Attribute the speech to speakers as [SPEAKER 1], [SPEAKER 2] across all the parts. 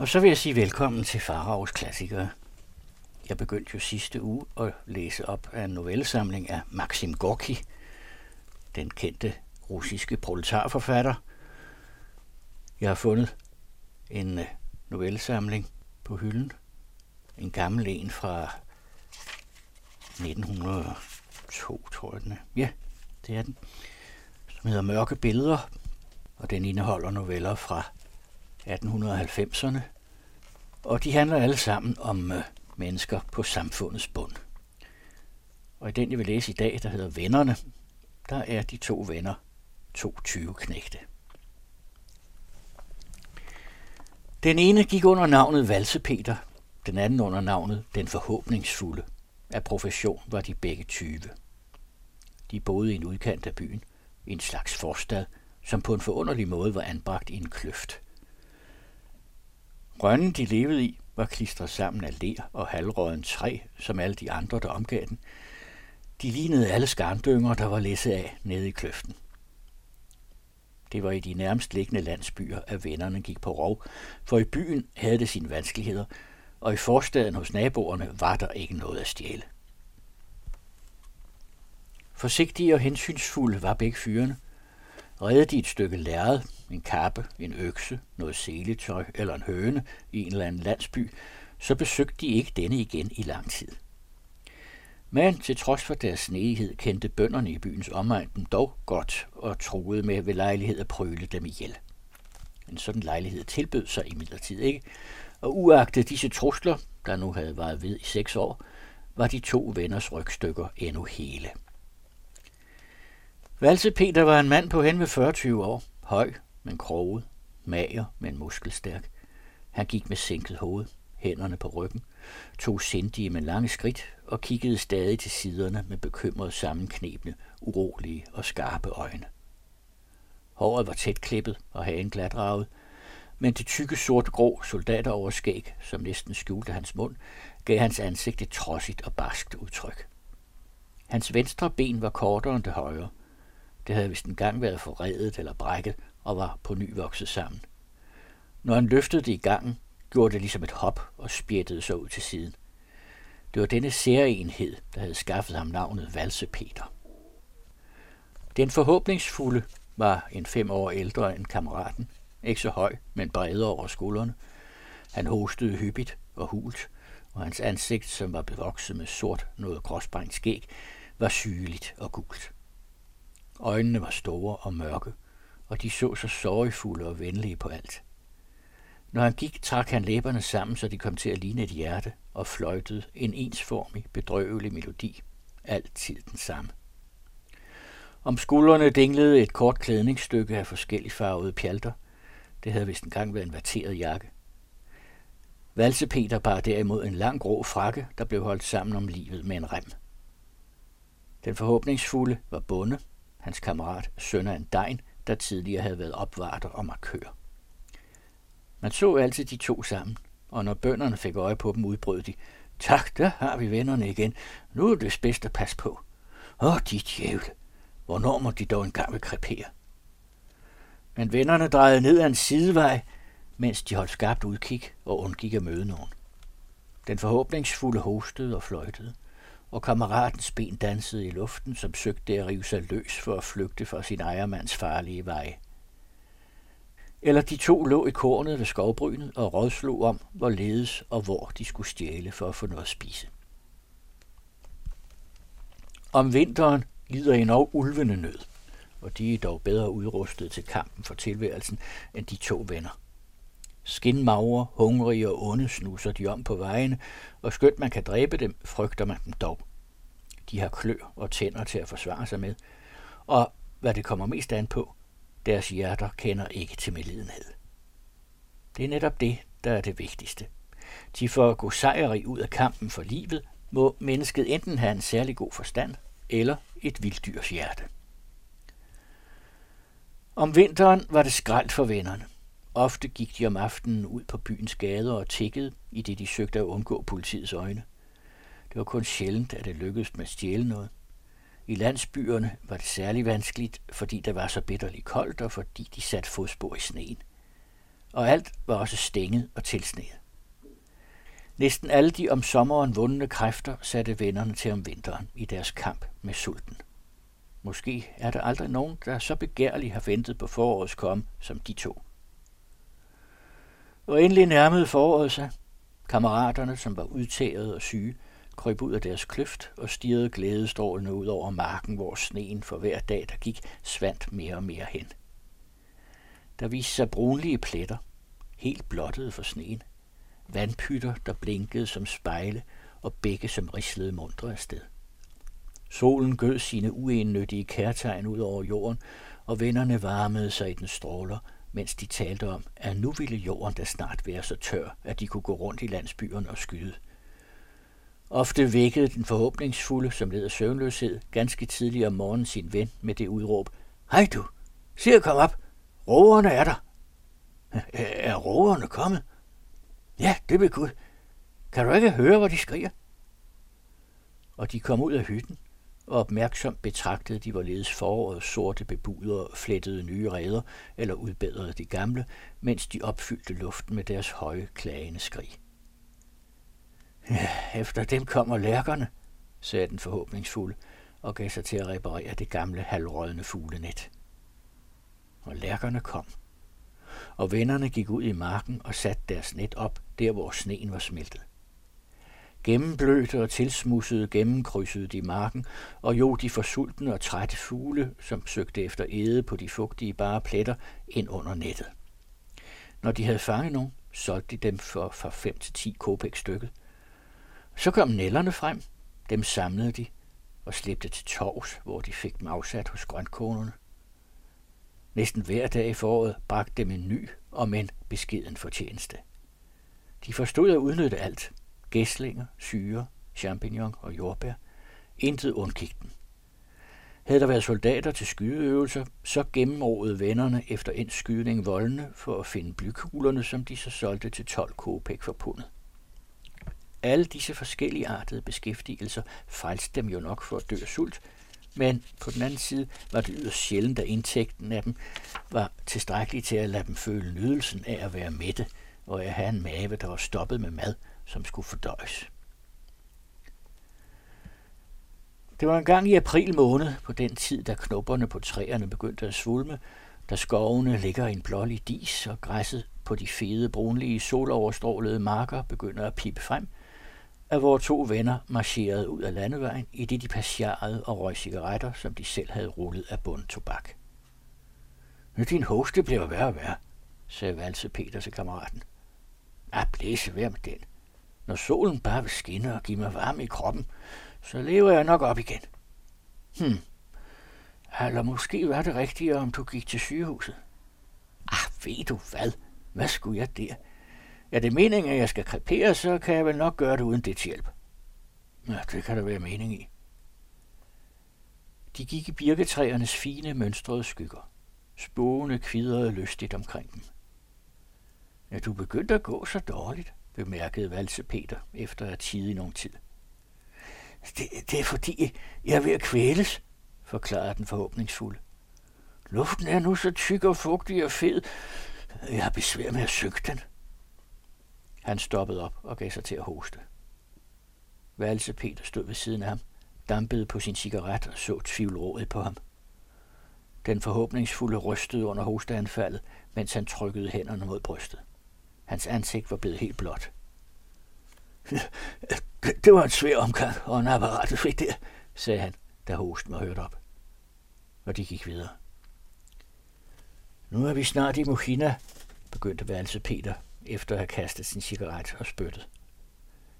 [SPEAKER 1] Og så vil jeg sige velkommen til Faraos Klassikere. Jeg begyndte jo sidste uge at læse op af en novellesamling af Maxim Gorki, den kendte russiske proletarforfatter. Jeg har fundet en øh, novellesamling på hylden. En gammel en fra 1902, tror jeg den er. Ja, det er den. Som hedder Mørke Billeder, og den indeholder noveller fra 1890'erne. Og de handler alle sammen om øh, mennesker på samfundets bund. Og i den, jeg vil læse i dag, der hedder Vennerne, der er de to venner to 20 knægte. Den ene gik under navnet Valsepeter, den anden under navnet Den Forhåbningsfulde. Af profession var de begge 20. De boede i en udkant af byen, i en slags forstad, som på en forunderlig måde var anbragt i en kløft. Brønden, de levede i, var klistret sammen af ler og halvråden træ, som alle de andre, der omgav den. De lignede alle skarndynger, der var læsset af nede i kløften. Det var i de nærmest liggende landsbyer, at vennerne gik på rov, for i byen havde det sine vanskeligheder, og i forstaden hos naboerne var der ikke noget at stjæle. Forsigtige og hensynsfulde var begge fyrene. Redde de et stykke lærred, en kappe, en økse, noget seletøj eller en høne i en eller anden landsby, så besøgte de ikke denne igen i lang tid. Men til trods for deres sneghed kendte bønderne i byens omegn dem dog godt og troede med ved lejlighed at prøle dem ihjel. En sådan lejlighed tilbød sig imidlertid ikke, og uagtet disse trusler, der nu havde varet ved i seks år, var de to venners rygstykker endnu hele. Valse Peter var en mand på hen ved 40 år, høj, men kroget, mager, men muskelstærk. Han gik med sænket hoved, hænderne på ryggen, tog sindige med lange skridt og kiggede stadig til siderne med bekymret sammenknebne, urolige og skarpe øjne. Håret var tæt klippet og hagen glatravet, men det tykke sort-grå soldateroverskæg, som næsten skjulte hans mund, gav hans ansigt et trodsigt og barskt udtryk. Hans venstre ben var kortere end det højre. Det havde vist engang været forredet eller brækket og var på ny vokset sammen. Når han løftede det i gangen, gjorde det ligesom et hop og spjættede sig ud til siden. Det var denne særenhed, der havde skaffet ham navnet Valse Peter. Den forhåbningsfulde var en fem år ældre end kammeraten, ikke så høj, men bredere over skuldrene. Han hostede hyppigt og hult, og hans ansigt, som var bevokset med sort, noget gråsprængt skæg, var sygeligt og gult. Øjnene var store og mørke, og de så så sorgfulde og venlige på alt. Når han gik, trak han læberne sammen, så de kom til at ligne et hjerte, og fløjtede en ensformig, bedrøvelig melodi. Altid den samme. Om skuldrene dinglede et kort klædningsstykke af forskellige farvede pjalter. Det havde vist engang været en vateret jakke. Valsepeter bar derimod en lang grå frakke, der blev holdt sammen om livet med en rem. Den forhåbningsfulde var bonde, hans kammerat søn af en degn, der tidligere havde været opvarter og markør. Man så altid de to sammen, og når bønderne fik øje på dem, udbrød de, tak, der har vi vennerne igen. Nu er det bedst at passe på. Åh, de djævle. Hvornår må de dog engang vil krepere? Men vennerne drejede ned ad en sidevej, mens de holdt skarpt udkig og undgik at møde nogen. Den forhåbningsfulde hostede og fløjtede, og kammeratens ben dansede i luften, som søgte at rive sig løs for at flygte fra sin ejermands farlige vej. Eller de to lå i kornet ved skovbrynet og rådslog om, hvorledes og hvor de skulle stjæle for at få noget at spise. Om vinteren lider endnu ulvene nød, og de er dog bedre udrustet til kampen for tilværelsen end de to venner. Skinmagre, hungrige og onde snuser de om på vejene, og skønt man kan dræbe dem, frygter man dem dog. De har klør og tænder til at forsvare sig med, og hvad det kommer mest an på, deres hjerter kender ikke til medlidenhed. Det er netop det, der er det vigtigste. De for at gå sejrig ud af kampen for livet, må mennesket enten have en særlig god forstand eller et vilddyrs hjerte. Om vinteren var det skralt for vennerne. Ofte gik de om aftenen ud på byens gader og tikkede, i det de søgte at undgå politiets øjne. Det var kun sjældent, at det lykkedes med at stjæle noget. I landsbyerne var det særlig vanskeligt, fordi der var så bitterligt koldt og fordi de satte fodspor i sneen. og alt var også stænget og tilsneet. Næsten alle de om sommeren vundne kræfter satte vennerne til om vinteren i deres kamp med sulten. Måske er der aldrig nogen, der så begærligt har ventet på forårets komme som de to. Og endelig nærmede foråret sig. Kammeraterne, som var udtæret og syge, kryb ud af deres kløft og stirrede glædestrålende ud over marken, hvor sneen for hver dag, der gik, svandt mere og mere hen. Der viste sig brunlige pletter, helt blottede for sneen. Vandpytter, der blinkede som spejle, og begge som rislede mundre afsted. Solen gød sine uennyttige kærtegn ud over jorden, og vennerne varmede sig i den stråler, mens de talte om, at nu ville jorden da snart være så tør, at de kunne gå rundt i landsbyerne og skyde. Ofte vækkede den forhåbningsfulde, som led af søvnløshed, ganske tidlig om morgenen sin ven med det udråb. Hej du, se at komme op. Roerne er der. Er roerne kommet? Ja, det vil Gud. Kan du ikke høre, hvor de skriger? Og de kom ud af hytten, og opmærksomt betragtede de hvorledes forårets sorte bebudere flettede nye reder eller udbedrede de gamle, mens de opfyldte luften med deres høje, klagende skrig. Ja, efter dem kommer lærkerne, sagde den forhåbningsfulde, og gav sig til at reparere det gamle halvrødne fuglenet. Og lærkerne kom, og vennerne gik ud i marken og satte deres net op, der hvor sneen var smeltet. Gennemblødte og tilsmussede gennemkrydsede de marken, og jo de forsultne og trætte fugle, som søgte efter æde på de fugtige bare pletter, ind under nettet. Når de havde fanget nogen, solgte de dem for, for 5 til 10 kopek stykket. Så kom nellerne frem, dem samlede de og slæbte til torvs, hvor de fik dem afsat hos grøntkonerne. Næsten hver dag i foråret bragte dem en ny og men beskeden fortjeneste. De forstod at udnytte alt. Gæslinger, syre, champignon og jordbær. Intet undgik den. Havde der været soldater til skydeøvelser, så gennemrådede vennerne efter en skydning voldene for at finde blykuglerne, som de så solgte til 12 kopek for pundet. Alle disse forskellige artede beskæftigelser frelste dem jo nok for at dø af sult, men på den anden side var det yderst sjældent, at indtægten af dem var tilstrækkelig til at lade dem føle nydelsen af at være mætte og at have en mave, der var stoppet med mad, som skulle fordøjes. Det var en gang i april måned, på den tid, da knopperne på træerne begyndte at svulme, da skovene ligger i en blålig dis, og græsset på de fede, brunlige, soloverstrålede marker begynder at pipe frem – at vores to venner marcherede ud af landevejen, i det de passerede og røg cigaretter, som de selv havde rullet af bund tobak. Nu din hoste bliver værre og værre, sagde Valse Peter til kammeraten. Ah, blæse vær med den. Når solen bare vil skinne og give mig varme i kroppen, så lever jeg nok op igen. Hm. Eller måske var det rigtigt, om du gik til sygehuset. Ah, ved du hvad? Hvad skulle jeg der? Er det meningen, at jeg skal krepere, så kan jeg vel nok gøre det uden dit hjælp. Ja, det kan der være mening i. De gik i birketræernes fine mønstrede skygger. Spåene kvidrede lystigt omkring dem. Ja, du begyndt at gå så dårligt, bemærkede Valse Peter efter at tide i nogen tid. Det, det er fordi, jeg er ved at kvæles, forklarede den forhåbningsfulde. Luften er nu så tyk og fugtig og fed, jeg har besvær med at søge den. Han stoppede op og gav sig til at hoste. Valse Peter stod ved siden af ham, dampede på sin cigaret og så tvivlrådet på ham. Den forhåbningsfulde rystede under hosteanfaldet, mens han trykkede hænderne mod brystet. Hans ansigt var blevet helt blåt. Det var en svær omgang, og en apparatet fik der, sagde han, da hosten var hørt op. Og de gik videre. Nu er vi snart i Mohina, begyndte værelse Peter efter at have kastet sin cigaret og spyttet.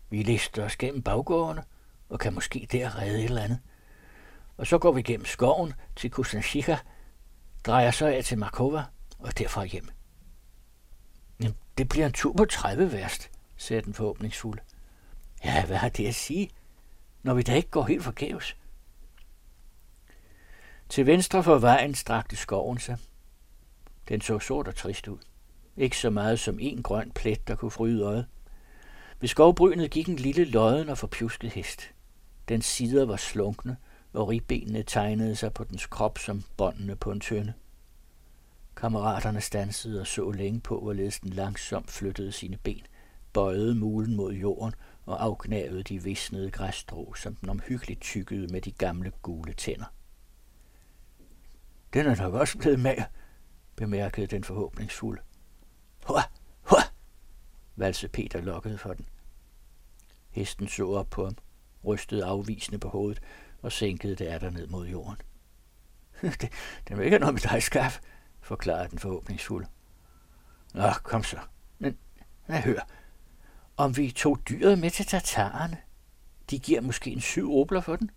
[SPEAKER 1] Vi lister os gennem baggårdene, og kan måske der redde et eller andet. Og så går vi gennem skoven til Kusanshika, drejer så af til Markova og derfra hjem. Jamen, det bliver en tur på 30 værst, sagde den forhåbningsfulde. Ja, hvad har det at sige, når vi da ikke går helt forgæves? Til venstre for vejen strakte skoven sig. Den så sort og trist ud. Ikke så meget som en grøn plet, der kunne fryde øjet. Ved skovbrynet gik en lille lodden og forpjusket hest. Den sider var slunkne, og ribbenene tegnede sig på dens krop som båndene på en tønde. Kammeraterne stansede og så længe på, hvorledes den langsomt flyttede sine ben, bøjede mulen mod jorden og afgnavede de visnede græsstrå, som den omhyggeligt tykkede med de gamle gule tænder. Den er nok også blevet med, bemærkede den forhåbningsfulde. Hua, hua, valse Peter lokkede for den. Hesten så op på ham, rystede afvisende på hovedet og sænkede det ned mod jorden. det, den er ikke noget med dig, skaf, forklarede den forhåbningsfulde. Nå, kom så. Men, jeg hør. Om vi tog dyret med til tatarerne, de giver måske en syv rubler for den,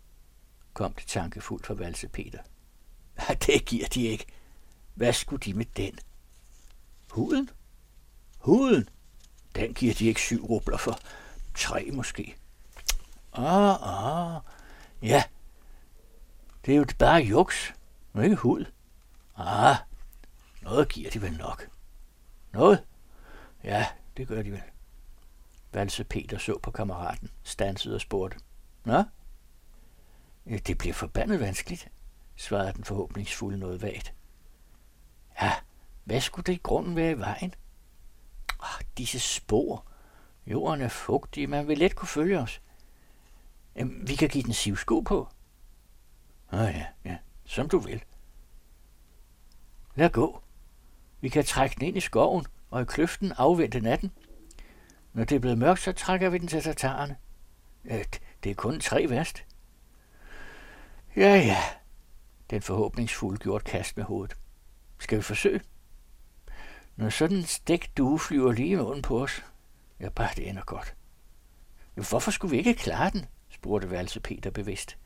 [SPEAKER 1] kom det tankefuldt fra Valse Peter. det giver de ikke. Hvad skulle de med den? Huden? Huden? Den giver de ikke syv rubler for. Tre måske. Ah, ah. Ja. Det er jo bare juks. Ikke hud. Ah, noget giver de vel nok. Noget? Ja, det gør de vel. Valse Peter så på kammeraten, stansede og spurgte. Nå? Ja, det bliver forbandet vanskeligt, svarede den forhåbningsfulde noget vagt. Ja, hvad skulle det i grunden være i vejen? Ah, disse spor. Jorden er fugtig, man vil let kunne følge os. Jamen, vi kan give den sivsko på. Åh oh, ja, ja, som du vil. Lad gå. Vi kan trække den ind i skoven og i kløften afvente natten. Når det er blevet mørkt, så trækker vi den til tatarerne. Det er kun tre værst. Ja, ja. Den forhåbningsfulde gjorde kast med hovedet. Skal vi forsøge? Når sådan en stik due flyver lige oven på os, ja, bare det ender godt. Hvorfor skulle vi ikke klare den? spurgte Valse Peter bevidst.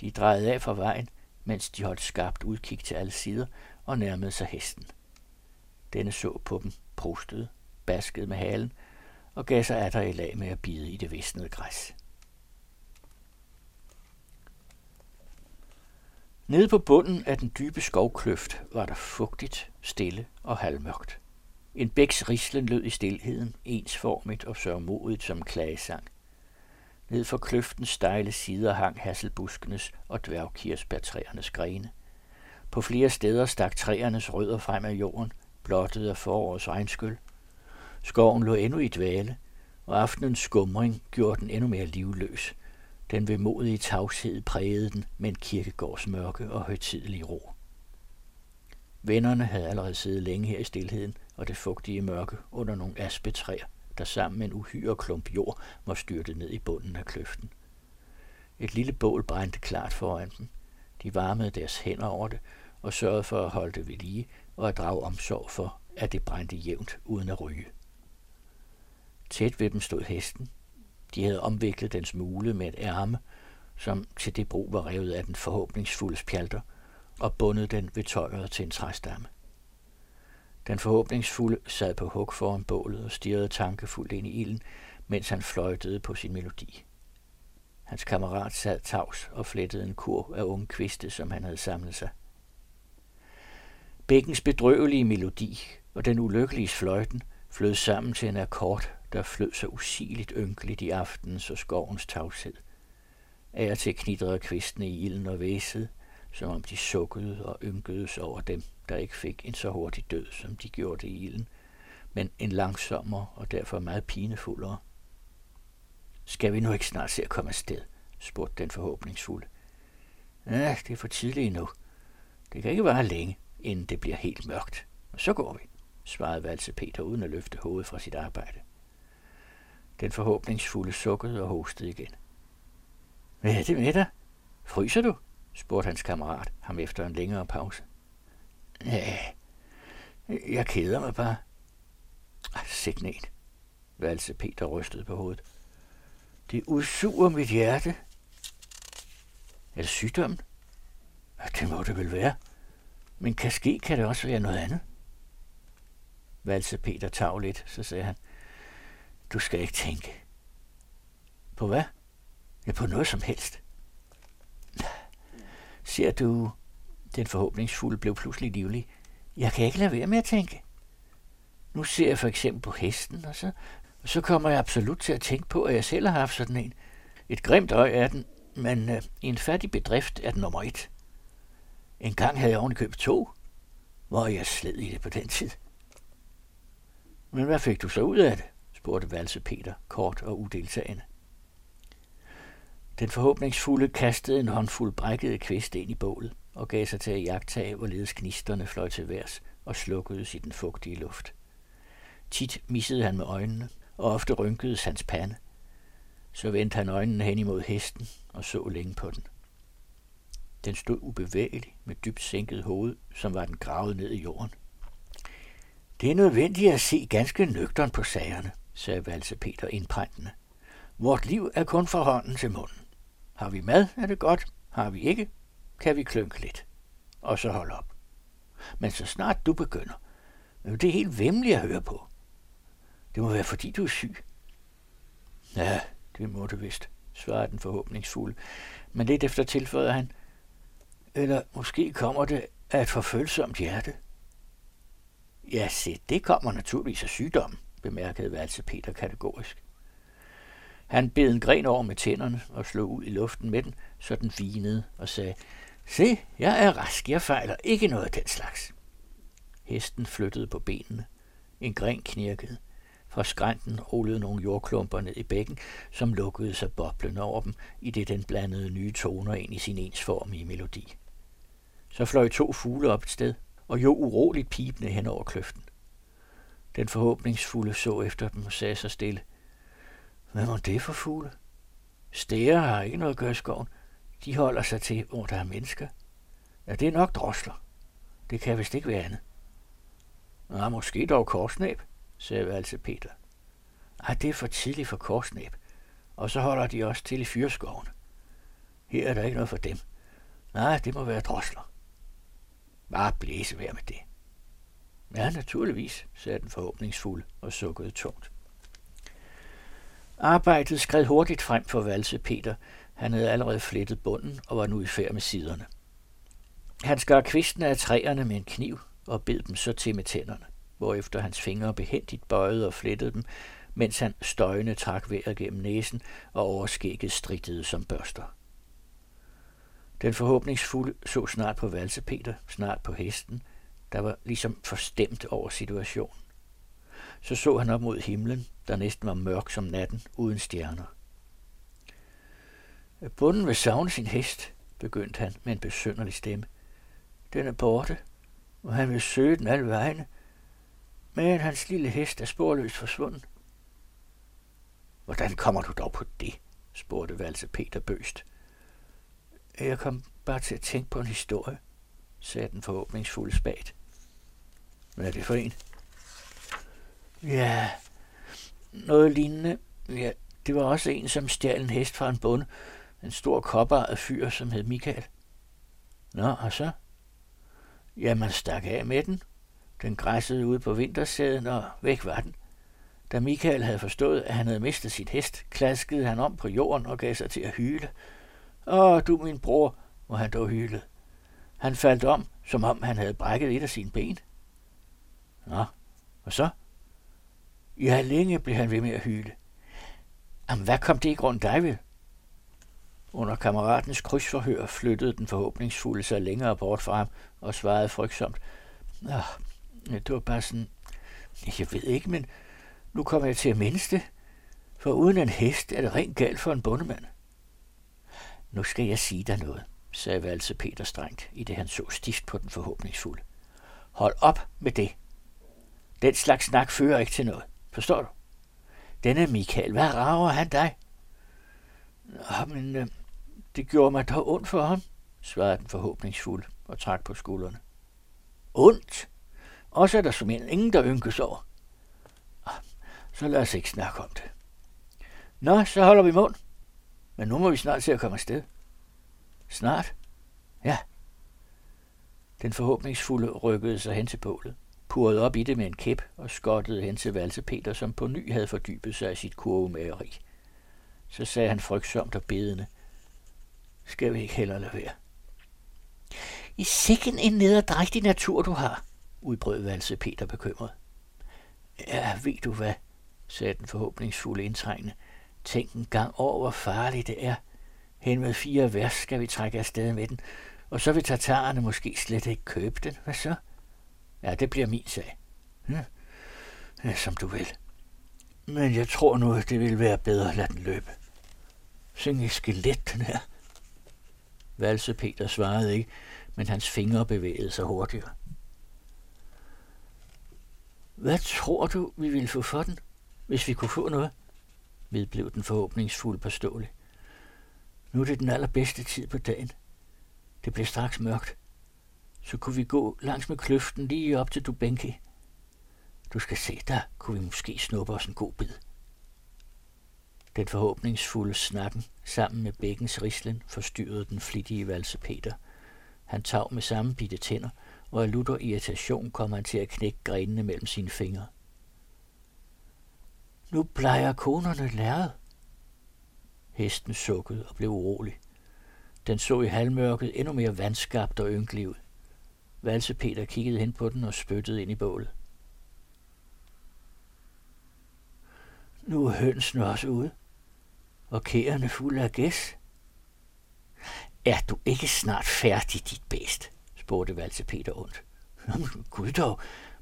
[SPEAKER 1] De drejede af fra vejen, mens de holdt skarpt udkig til alle sider og nærmede sig hesten. Denne så på dem, prostede, baskede med halen og gav sig atter i lag med at bide i det visnede græs. Nede på bunden af den dybe skovkløft var der fugtigt, stille og halvmørkt. En bæks rislen lød i stilheden, ensformigt og sørmodigt som klagesang. Ned for kløftens stejle sider hang hasselbuskenes og dværgkirsbærtræernes grene. På flere steder stak træernes rødder frem af jorden, blottet af forårets regnskyld. Skoven lå endnu i dvale, og aftenens skumring gjorde den endnu mere livløs. Den vemodige tavshed prægede den med en kirkegårds mørke og højtidelig ro. Vennerne havde allerede siddet længe her i stilheden og det fugtige mørke under nogle aspetræer, der sammen med en uhyre klump jord var styrtet ned i bunden af kløften. Et lille bål brændte klart foran dem. De varmede deres hænder over det og sørgede for at holde det ved lige og at drage omsorg for, at det brændte jævnt uden at ryge. Tæt ved dem stod hesten. De havde omviklet dens mule med et ærme, som til det brug var revet af den forhåbningsfulde spjalter, og bundet den ved tøjet til en træstamme. Den forhåbningsfulde sad på hug foran bålet og stirrede tankefuldt ind i ilden, mens han fløjtede på sin melodi. Hans kammerat sad tavs og flettede en kur af unge kviste, som han havde samlet sig. Bækkens bedrøvelige melodi og den ulykkelige fløjten flød sammen til en akkord, der flød så usigeligt ynkeligt i aftenens og skovens tavshed. Af og til knidrede kvistene i ilden og væsede, som om de sukkede og ynkedes over dem, der ikke fik en så hurtig død, som de gjorde i ilden, men en langsommere og derfor meget pinefuldere. Skal vi nu ikke snart se at komme afsted? spurgte den forhåbningsfulde. Ja, det er for tidligt endnu. Det kan ikke være længe, inden det bliver helt mørkt. Så går vi, svarede Valse Peter uden at løfte hovedet fra sit arbejde. Den forhåbningsfulde sukkede og hostede igen. Hvad er det med dig? Fryser du? spurgte hans kammerat ham efter en længere pause. Ja, jeg keder mig bare. Ah, Signet, valse Peter rystede på hovedet. Det udsuger mit hjerte. Er det sygdommen? Ja, det må det vel være. Men kan ske kan det også være noget andet. Valse Peter tav lidt, så sagde han, du skal ikke tænke. På hvad? Ja, på noget som helst. Ser du, den forhåbningsfulde blev pludselig livlig. Jeg kan ikke lade være med at tænke. Nu ser jeg for eksempel på hesten, og så, og så kommer jeg absolut til at tænke på, at jeg selv har haft sådan en. Et grimt øje er den, men øh, i en fattig bedrift er den nummer et. En gang havde jeg oven to. hvor jeg sled i det på den tid. Men hvad fik du så ud af det? spurgte Valse Peter, kort og udeltagende. Den forhåbningsfulde kastede en håndfuld brækkede kviste ind i bålet og gav sig til at jagtage, hvorledes knisterne fløj til værs og slukkedes i den fugtige luft. Tit missede han med øjnene, og ofte rynkedes hans pande. Så vendte han øjnene hen imod hesten og så længe på den. Den stod ubevægelig med dybt sænket hoved, som var den gravet ned i jorden. Det er nødvendigt at se ganske nøgteren på sagerne, sagde Valse Peter indpræntende. Vort liv er kun fra hånden til munden. Har vi mad, er det godt. Har vi ikke, kan vi klønke lidt. Og så hold op. Men så snart du begynder, det er helt vemmeligt at høre på. Det må være, fordi du er syg. Ja, det må du vist, svarede den forhåbningsfulde. Men lidt efter tilføjede han, eller måske kommer det af et forfølsomt hjerte. Ja, se, det kommer naturligvis af sygdom, bemærkede Valse Peter kategorisk. Han bed en gren over med tænderne og slog ud i luften med den, så den vinede og sagde, Se, jeg er rask, jeg fejler ikke noget af den slags. Hesten flyttede på benene. En gren knirkede. Fra skrænten rullede nogle jordklumper ned i bækken, som lukkede sig boblende over dem, i det den blandede nye toner ind i sin ensformige melodi. Så fløj to fugle op et sted, og jo uroligt pipende hen over kløften. Den forhåbningsfulde så efter dem og sagde sig stille. Hvad var det for fugle? Stære har ikke noget at gøre i skoven. De holder sig til, hvor der er mennesker. Ja, det er nok drosler. Det kan vist ikke være andet. Nå, måske dog korsnæb, sagde altså Peter. Ej, det er for tidligt for korsnæb. Og så holder de også til i fyrskoven. Her er der ikke noget for dem. Nej, det må være drosler. Bare blæse vær med det. Ja, naturligvis, sagde den forhåbningsfulde og sukkede tungt. Arbejdet skred hurtigt frem for Valse Peter. Han havde allerede flettet bunden og var nu i færd med siderne. Han skar kvistene af træerne med en kniv og bed dem så til med tænderne, hvorefter hans fingre behendigt bøjede og flettede dem, mens han støjende trak vejret gennem næsen og overskægget strittede som børster. Den forhåbningsfulde så snart på Valse Peter, snart på hesten, der var ligesom forstemt over situationen. Så så han op mod himlen, der næsten var mørk som natten, uden stjerner. Bunden vil savne sin hest, begyndte han med en besynderlig stemme. Den er borte, og han vil søge den alle vegne, men hans lille hest er sporløst forsvundet. Hvordan kommer du dog på det? spurgte Valse Peter bøst. Jeg kom bare til at tænke på en historie, sagde den forhåbningsfulde spat. Hvad er det for en? Ja, noget lignende. Ja, det var også en, som stjal en hest fra en bonde. En stor kopperejet fyr, som hed Michael. Nå, og så? Ja, man stak af med den. Den græssede ude på vintersæden, og væk var den. Da Michael havde forstået, at han havde mistet sit hest, klaskede han om på jorden og gav sig til at hyle. Åh, du min bror, må han dog hylde. Han faldt om, som om han havde brækket et af sine ben. Nå, og så? Ja, længe blev han ved med at hyle. Jamen, hvad kom det i grund dig ved? Under kammeratens krydsforhør flyttede den forhåbningsfulde sig længere bort fra ham og svarede frygtsomt. Nå, det var bare sådan, jeg ved ikke, men nu kommer jeg til at mindes det, for uden en hest er det rent galt for en bondemand. Nu skal jeg sige dig noget, sagde Valse Peter strengt, i det han så stift på den forhåbningsfulde. Hold op med det. Den slags snak fører ikke til noget. Forstår du? Denne Michael, hvad rager han dig? Nå, men øh, det gjorde mig dog ondt for ham, svarede den forhåbningsfulde og trak på skuldrene. Ondt? Også er der som en ingen, der ynkes over. Ah, så lad os ikke snakke om det. Nå, så holder vi mund. Men nu må vi snart se at komme afsted. Snart? Ja. Den forhåbningsfulde rykkede sig hen til bålet, purrede op i det med en kæp og skottede hen til Valse Peter, som på ny havde fordybet sig i sit kurvemageri. Så sagde han frygtsomt og bedende, skal vi ikke heller lade være. I sikken en nederdrægtig natur, du har, udbrød Valse Peter bekymret. Ja, ved du hvad, sagde den forhåbningsfulde indtrængende. Tænk en gang over, hvor farligt det er. Hen med fire vers skal vi trække afsted med den, og så vil tatarerne måske slet ikke købe den. Hvad så? Ja, det bliver min sag. Ja, ja som du vil. Men jeg tror nu, at det vil være bedre at lade den løbe. Sådan et skelet, den her. Valse Peter svarede ikke, men hans fingre bevægede sig hurtigere. Hvad tror du, vi ville få for den, hvis vi kunne få noget? Vedblev den forhåbningsfulde påståelig. Nu er det den allerbedste tid på dagen. Det bliver straks mørkt. Så kunne vi gå langs med kløften lige op til Dubenki. Du skal se, der kunne vi måske snuppe os en god bid. Den forhåbningsfulde snakken sammen med bækkens rislen forstyrrede den flittige valse Peter. Han tav med samme bitte tænder, og af lutter irritation kom han til at knække grenene mellem sine fingre. Nu plejer konerne læret. Hesten sukkede og blev urolig. Den så i halvmørket endnu mere vandskabt og ynkelig ud. Valse Peter kiggede hen på den og spyttede ind i bålet. Nu er hønsene også ude, og kærerne fulde af gæs. Er du ikke snart færdig, dit bedst? spurgte Valse Peter ondt. Gud dog,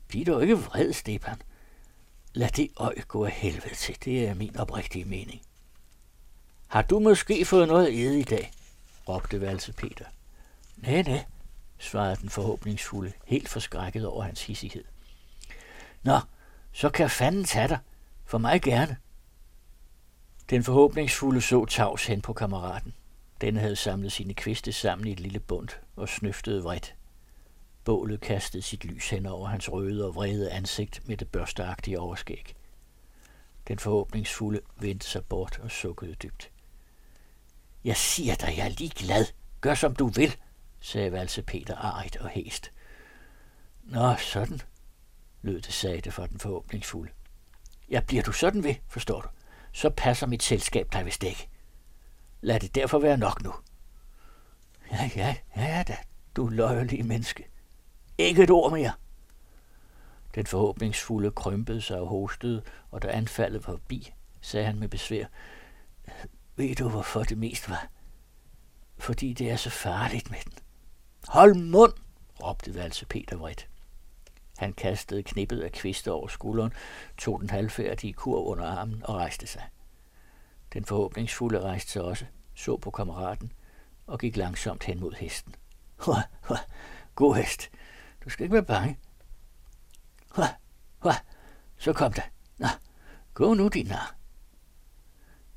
[SPEAKER 1] bliv dog ikke vred, Stepan. Lad det øj gå af helvede til, det er min oprigtige mening. Har du måske fået noget æde i dag? råbte Valse Peter. Nej, nej, svarede den forhåbningsfulde, helt forskrækket over hans hissighed. Nå, så kan fanden tage dig. For mig gerne. Den forhåbningsfulde så tavs hen på kammeraten. Den havde samlet sine kviste sammen i et lille bund og snøftede vredt. Bålet kastede sit lys hen over hans røde og vrede ansigt med det børsteagtige overskæg. Den forhåbningsfulde vendte sig bort og sukkede dybt. Jeg siger dig, jeg er lige glad. Gør som du vil, sagde Valse Peter arigt og hæst. Nå, sådan, lød det sagde for den forhåbningsfulde. Ja, bliver du sådan ved, forstår du, så passer mit selskab dig vist ikke. Lad det derfor være nok nu. Ja, ja, ja da, du løjerlige menneske. Ikke et ord mere. Den forhåbningsfulde krympede sig og hostede, og da anfaldet var forbi, sagde han med besvær, ved du, hvorfor det mest var? Fordi det er så farligt med den. Hold mund, råbte Valse Peter vredt. Han kastede knippet af kviste over skulderen, tog den halvfærdige kur under armen og rejste sig. Den forhåbningsfulde rejste sig også, så på kammeraten og gik langsomt hen mod hesten. Hva, hva, god hest. Du skal ikke være bange. Hva, hva, så kom der. Nå, gå nu, din nar.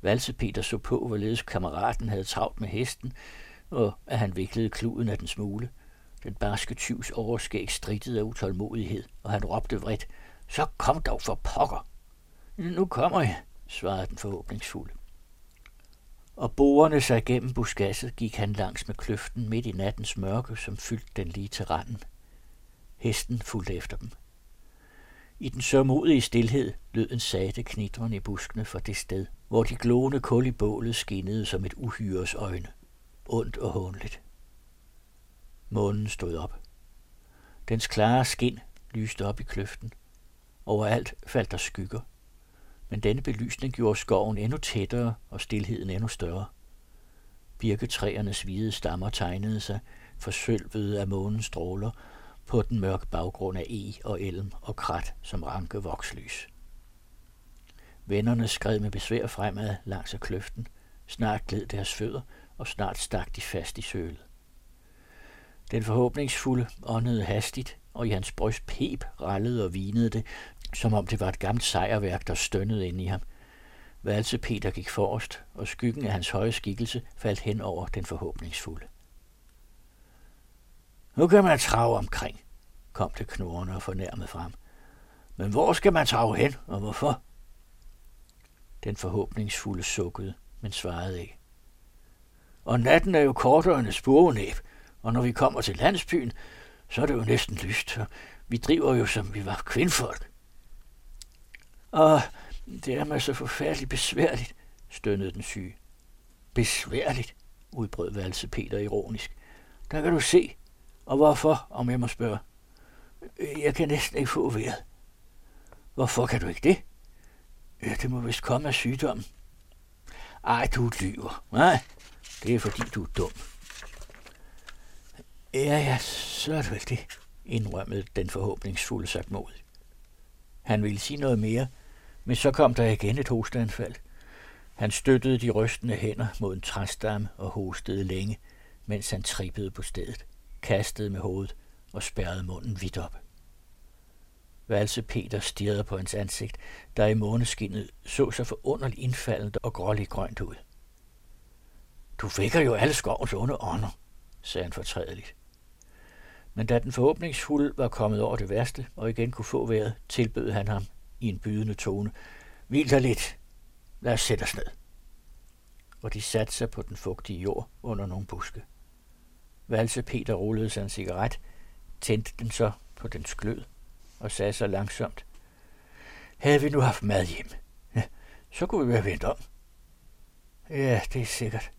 [SPEAKER 1] Valse Peter så på, hvorledes kammeraten havde travlt med hesten, og at han viklede kluden af den smule. Den barske tyvs overskæg strittede af utålmodighed, og han råbte vredt, så kom dog for pokker. Nu kommer jeg, svarede den forhåbningsfulde. Og borerne sig gennem buskasset gik han langs med kløften midt i nattens mørke, som fyldte den lige til randen. Hesten fulgte efter dem. I den sørmodige stillhed lød en sate knitren i buskene fra det sted, hvor de glående kul i bålet skinnede som et uhyres øjne. Ondt og håndligt. Månen stod op. Dens klare skin lyste op i kløften. Overalt faldt der skygger. Men denne belysning gjorde skoven endnu tættere og stilheden endnu større. Birketræernes hvide stammer tegnede sig, forsølvede af månens stråler, på den mørke baggrund af e og elm og krat som ranke vokslys. Vennerne skred med besvær fremad langs af kløften. Snart gled deres fødder, og snart stak de fast i sølet. Den forhåbningsfulde åndede hastigt, og i hans bryst pep rallede og vinede det, som om det var et gammelt sejrværk, der stønnede ind i ham. Valse Peter gik forrest, og skyggen af hans høje skikkelse faldt hen over den forhåbningsfulde. Nu kan man trage omkring, kom det knurrende og fornærmet frem. Men hvor skal man trage hen, og hvorfor? Den forhåbningsfulde sukkede, men svarede ikke. Og natten er jo kortere end et og når vi kommer til landsbyen, så er det jo næsten lyst. Og vi driver jo, som vi var kvindfolk. Og det er mig så forfærdeligt besværligt, stønnede den syge. Besværligt, udbrød Valse Peter ironisk. Der kan du se. Og hvorfor, om jeg må spørge? Jeg kan næsten ikke få vejret. Hvorfor kan du ikke det? Ja, det må vist komme af sygdommen. Ej, du lyver. Nej, det er fordi, du er dum. Ja, ja, så er det vel det, indrømmede den forhåbningsfulde sagt mod. Han ville sige noget mere, men så kom der igen et hosteanfald. Han støttede de rystende hænder mod en træstamme og hostede længe, mens han trippede på stedet, kastede med hovedet og spærrede munden vidt op. Valse Peter stirrede på hans ansigt, der i måneskinnet så så forunderligt indfaldende og gråligt grønt ud. Du vækker jo alle skovens onde ånder, sagde han fortrædeligt. Men da den forhåbningsfulde var kommet over det værste og igen kunne få vejret, tilbød han ham i en bydende tone. Hvil dig lidt. Lad os sætte os ned. Og de satte sig på den fugtige jord under nogle buske. Valse Peter rullede sig en cigaret, tændte den så på den glød og sagde så langsomt. Havde vi nu haft mad hjem, ja, så kunne vi være vendt om. Ja, det er sikkert.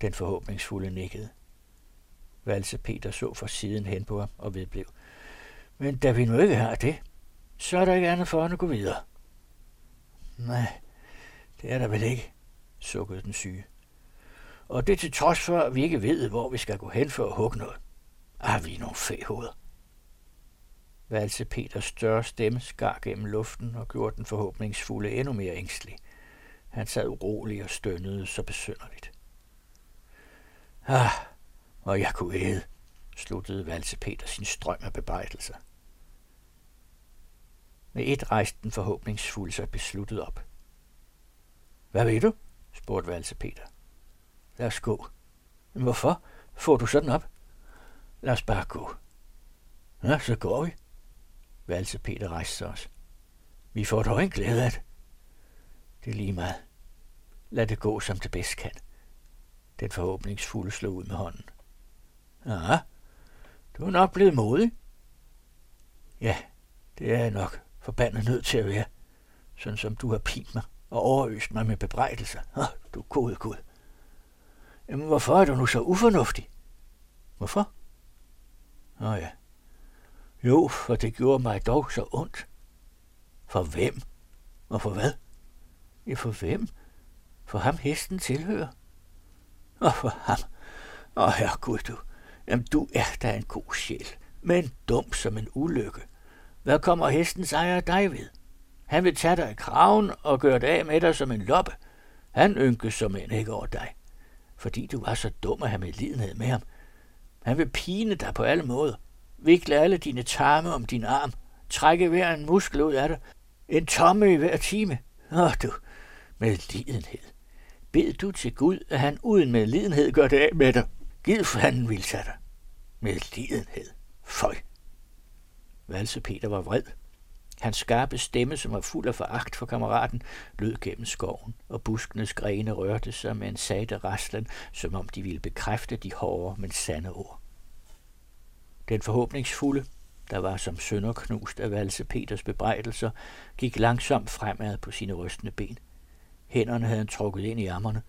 [SPEAKER 1] Den forhåbningsfulde nikkede. Valse Peter så for siden hen på ham og vedblev. Men da vi nu ikke har det, så er der ikke andet for at gå videre. Nej, det er der vel ikke, sukkede den syge. Og det til trods for, at vi ikke ved, hvor vi skal gå hen for at hugge noget. Har vi nogle fæhoveder? Valse Peters større stemme skar gennem luften og gjorde den forhåbningsfulde endnu mere ængstelig. Han sad urolig og stønnede så besynderligt. Ah, og jeg kunne æde, sluttede Valse Peter sin strøm af bebrejdelser. Med et rejste den forhåbningsfulde sig besluttet op. Hvad ved du? spurgte Valse Peter. Lad os gå. Hvorfor? Får du sådan op? Lad os bare gå. Ja, så går vi. Valse Peter rejste sig også. Vi får dog en glæde af det. Det er lige meget. Lad det gå, som det bedst kan. Den forhåbningsfulde slog ud med hånden. Ja, du er nok blevet modig. Ja, det er jeg nok forbandet nødt til at være, sådan som du har pint mig og overøst mig med bebrejdelser. Oh, du gode Gud. Jamen, hvorfor er du nu så ufornuftig? Hvorfor? Nå ja. Jo, for det gjorde mig dog så ondt. For hvem? Og for hvad? Ja, for hvem? For ham hesten tilhører. Og for ham. Åh, herre Gud, du. Jamen, du er da en god sjæl, men dum som en ulykke. Hvad kommer hestens ejer dig ved? Han vil tage dig i kraven og gøre dig af med dig som en loppe. Han ynkes som en ikke over dig, fordi du var så dum at have medlidenhed med ham. Han vil pine dig på alle måder, vikle alle dine tarme om din arm, trække hver en muskel ud af dig, en tomme i hver time. Åh, du, medlidenhed. Bed du til Gud, at han uden medlidenhed gør det af med dig. Gid fanden vil tage dig. Medlidenhed. Føj. Valse Peter var vred. Hans skarpe stemme, som var fuld af foragt for kammeraten, lød gennem skoven, og buskenes grene rørte sig med en sagte raslen, som om de ville bekræfte de hårde, men sande ord. Den forhåbningsfulde, der var som sønderknust af Valse Peters bebrejdelser, gik langsomt fremad på sine rystende ben. Hænderne havde han trukket ind i ærmerne,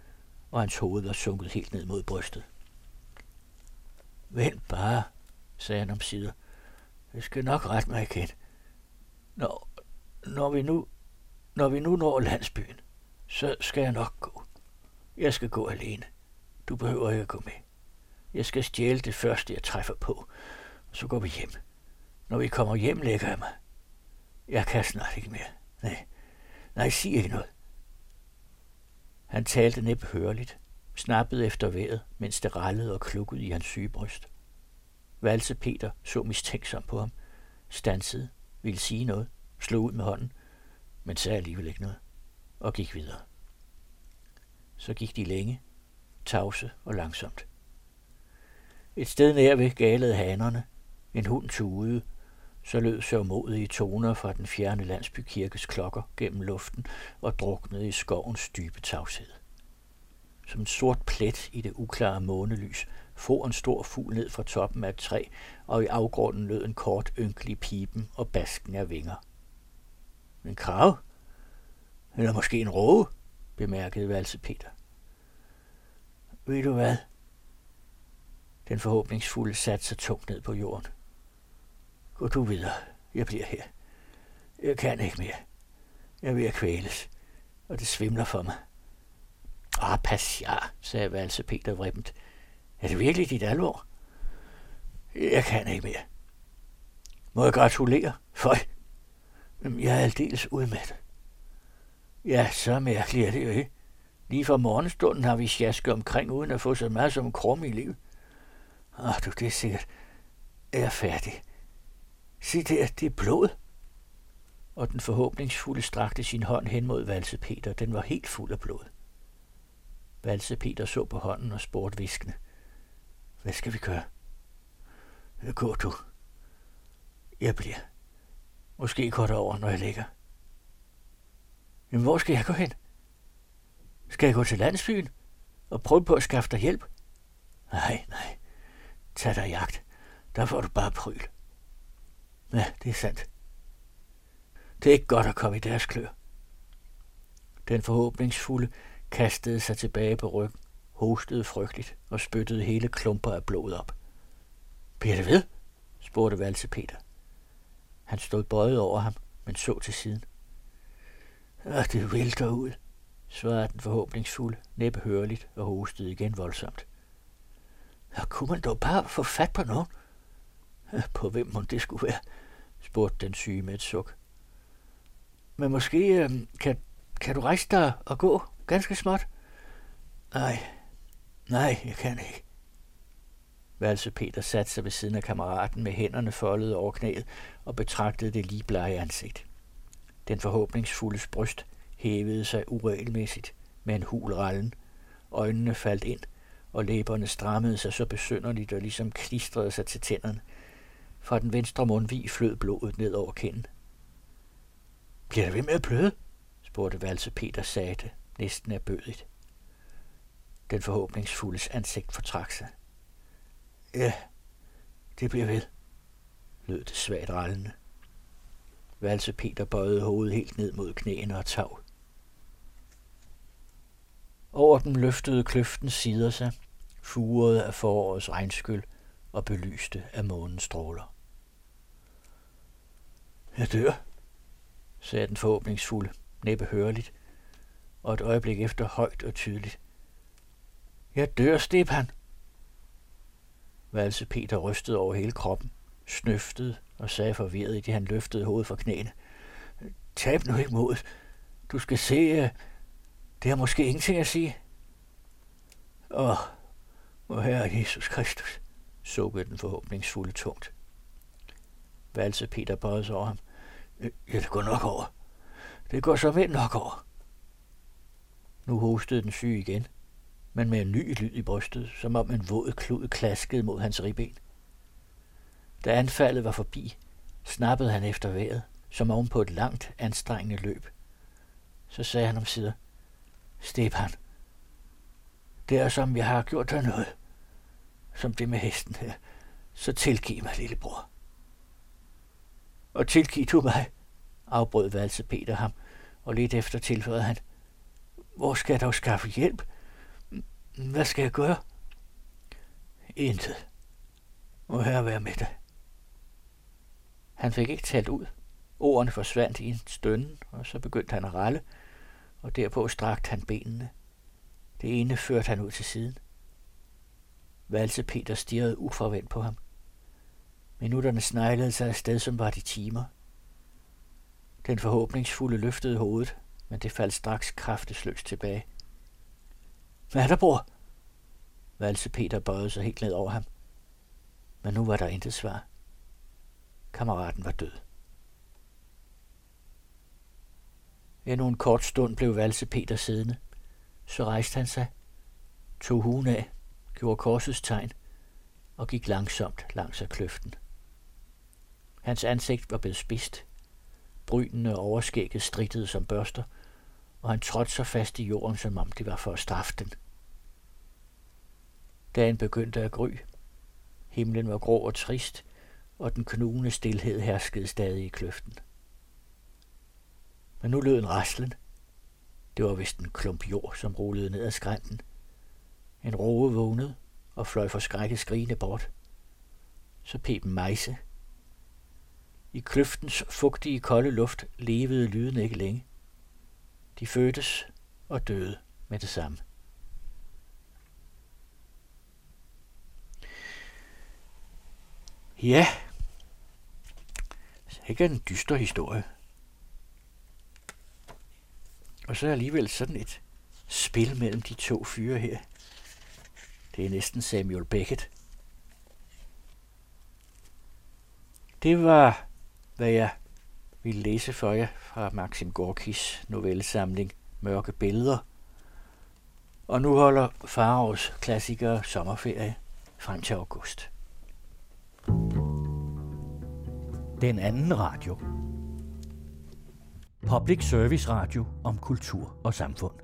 [SPEAKER 1] og hans hoved var sunket helt ned mod brystet. Vent bare, sagde han om sider. Jeg skal nok rette mig igen. Når, når, vi nu, når vi nu når landsbyen, så skal jeg nok gå. Jeg skal gå alene. Du behøver ikke at gå med. Jeg skal stjæle det første, jeg træffer på, og så går vi hjem. Når vi kommer hjem, lægger jeg mig. Jeg kan snart ikke mere. Nej, nej, sig ikke noget. Han talte næppe hørligt, snappede efter vejret, mens det rallede og klukkede i hans syge bryst. Valse Peter så mistænksom på ham, stansede, ville sige noget, slog ud med hånden, men sagde alligevel ikke noget, og gik videre. Så gik de længe, tavse og langsomt. Et sted nær ved galede hanerne, en hund tude, så lød sørmodige toner fra den fjerne landsbykirkes klokker gennem luften og druknede i skovens dybe tavshed. Som en sort plet i det uklare månelys for en stor fugl ned fra toppen af et træ, og i afgrunden lød en kort ynkelig pipen og basken af vinger. En krav? Eller måske en råge? bemærkede Valse Peter. Ved du hvad? Den forhåbningsfulde satte sig tungt ned på jorden. Gå du videre. Jeg bliver her. Jeg kan ikke mere. Jeg er ved at kvæles, og det svimler for mig. Ah, pas ja, sagde Valse Peter vrippent. Er det virkelig dit alvor? Jeg kan ikke mere. Må jeg gratulere? Føj. Jeg er aldeles udmattet. Ja, så mærkeligt er det jo ikke. Lige fra morgenstunden har vi sjasket omkring, uden at få så meget som krum i livet. Åh, du, det er sikkert. Er færdig? Se der, det er blod. Og den forhåbningsfulde strakte sin hånd hen mod Valse Peter. Den var helt fuld af blod. Valse Peter så på hånden og spurgte viskende. Hvad skal vi gøre? Gå du. Jeg bliver. Måske går det over, når jeg ligger. Men hvor skal jeg gå hen? Skal jeg gå til landsbyen og prøve på at skaffe dig hjælp? Nej, nej. Tag dig jagt. Der får du bare pryl. Ja, det er sandt. Det er ikke godt at komme i deres klør. Den forhåbningsfulde kastede sig tilbage på ryggen, hostede frygteligt og spyttede hele klumper af blod op. Bliver det ved? spurgte Valse Peter. Han stod bøjet over ham, men så til siden. Ah, det vælter ud, svarede den forhåbningsfulde, næppe hørligt og hostede igen voldsomt. Ja, kunne man dog bare få fat på nogen? På hvem må det skulle være, spurgte den syge med et suk. Men måske øh, kan, kan du rejse dig og gå ganske småt? Nej, nej, jeg kan ikke. Valse Peter satte sig ved siden af kammeraten med hænderne foldet over knæet og betragtede det lige blege ansigt. Den forhåbningsfulde bryst hævede sig uregelmæssigt med en hul rallen. Øjnene faldt ind, og læberne strammede sig så besynderligt og ligesom klistrede sig til tænderne. Fra den venstre mundvig flød blodet ned over kinden. Bliver det ved med at bløde? spurgte Valse Peter sagte, næsten erbødigt. Den forhåbningsfuldes ansigt fortrak sig. Ja, det bliver ved, lød det svagt rallende. Valse Peter bøjede hovedet helt ned mod knæene og tag. Over dem løftede kløften sider sig, furede af forårets regnskyld og belyste af månens stråler. Jeg dør, sagde den forhåbningsfulde, næppe hørligt, og et øjeblik efter højt og tydeligt. Jeg dør, Stepan. Valse Peter rystede over hele kroppen, snøftede og sagde forvirret, i han løftede hovedet fra knæene. Tab nu ikke mod. Du skal se, øh, det har måske ingenting at sige. Åh, hvor herre Jesus Kristus, sukkede den forhåbningsfulde tungt. Valse Peter bøjede sig over ham. Ja, det går nok over. Det går så vel nok over. Nu hostede den syge igen, men med en ny lyd i brystet, som om en våd klud klaskede mod hans ribben. Da anfaldet var forbi, snappede han efter vejret, som oven på et langt, anstrengende løb. Så sagde han om sider, Stepan, det er som jeg har gjort dig noget, som det med hesten her, så tilgiv mig, lillebror. Og tilgiv du mig, afbrød Valse Peter ham, og lidt efter tilføjede han, hvor skal jeg dog skaffe hjælp? Hvad skal jeg gøre? Intet. Må her være med dig. Han fik ikke talt ud. Ordene forsvandt i en stønne, og så begyndte han at ralle, og derpå strakte han benene. Det ene førte han ud til siden. Valse Peter stirrede uforvendt på ham. Minutterne sneglede sig afsted, som var de timer. Den forhåbningsfulde løftede hovedet, men det faldt straks kraftesløst tilbage. Hvad er der, bror? Valse Peter bøjede sig helt ned over ham. Men nu var der intet svar. Kammeraten var død. Endnu en kort stund blev Valse Peter siddende. Så rejste han sig, tog huen af, gjorde korsets tegn og gik langsomt langs af kløften. Hans ansigt var blevet spist. Brynene og overskægget strittede som børster, og han trådte så fast i jorden, som om det var for at straffe den. Dagen begyndte at gry. Himlen var grå og trist, og den knugende stilhed herskede stadig i kløften. Men nu lød en raslen. Det var vist en klump jord, som rullede ned ad skrænten. En roe vågnede og fløj for skrækket skrigende bort. Så pep en mejse. I kløftens fugtige, kolde luft levede lyden ikke længe. De fødtes og døde med det samme. Ja, Ikke en dyster historie. Og så er alligevel sådan et spil mellem de to fyre her. Det er næsten Samuel Beckett. Det var, hvad jeg ville læse for jer fra Maxim Gorkis novellesamling Mørke Billeder. Og nu holder Faros klassikere sommerferie frem til august.
[SPEAKER 2] Den anden radio. Public Service Radio om kultur og samfund.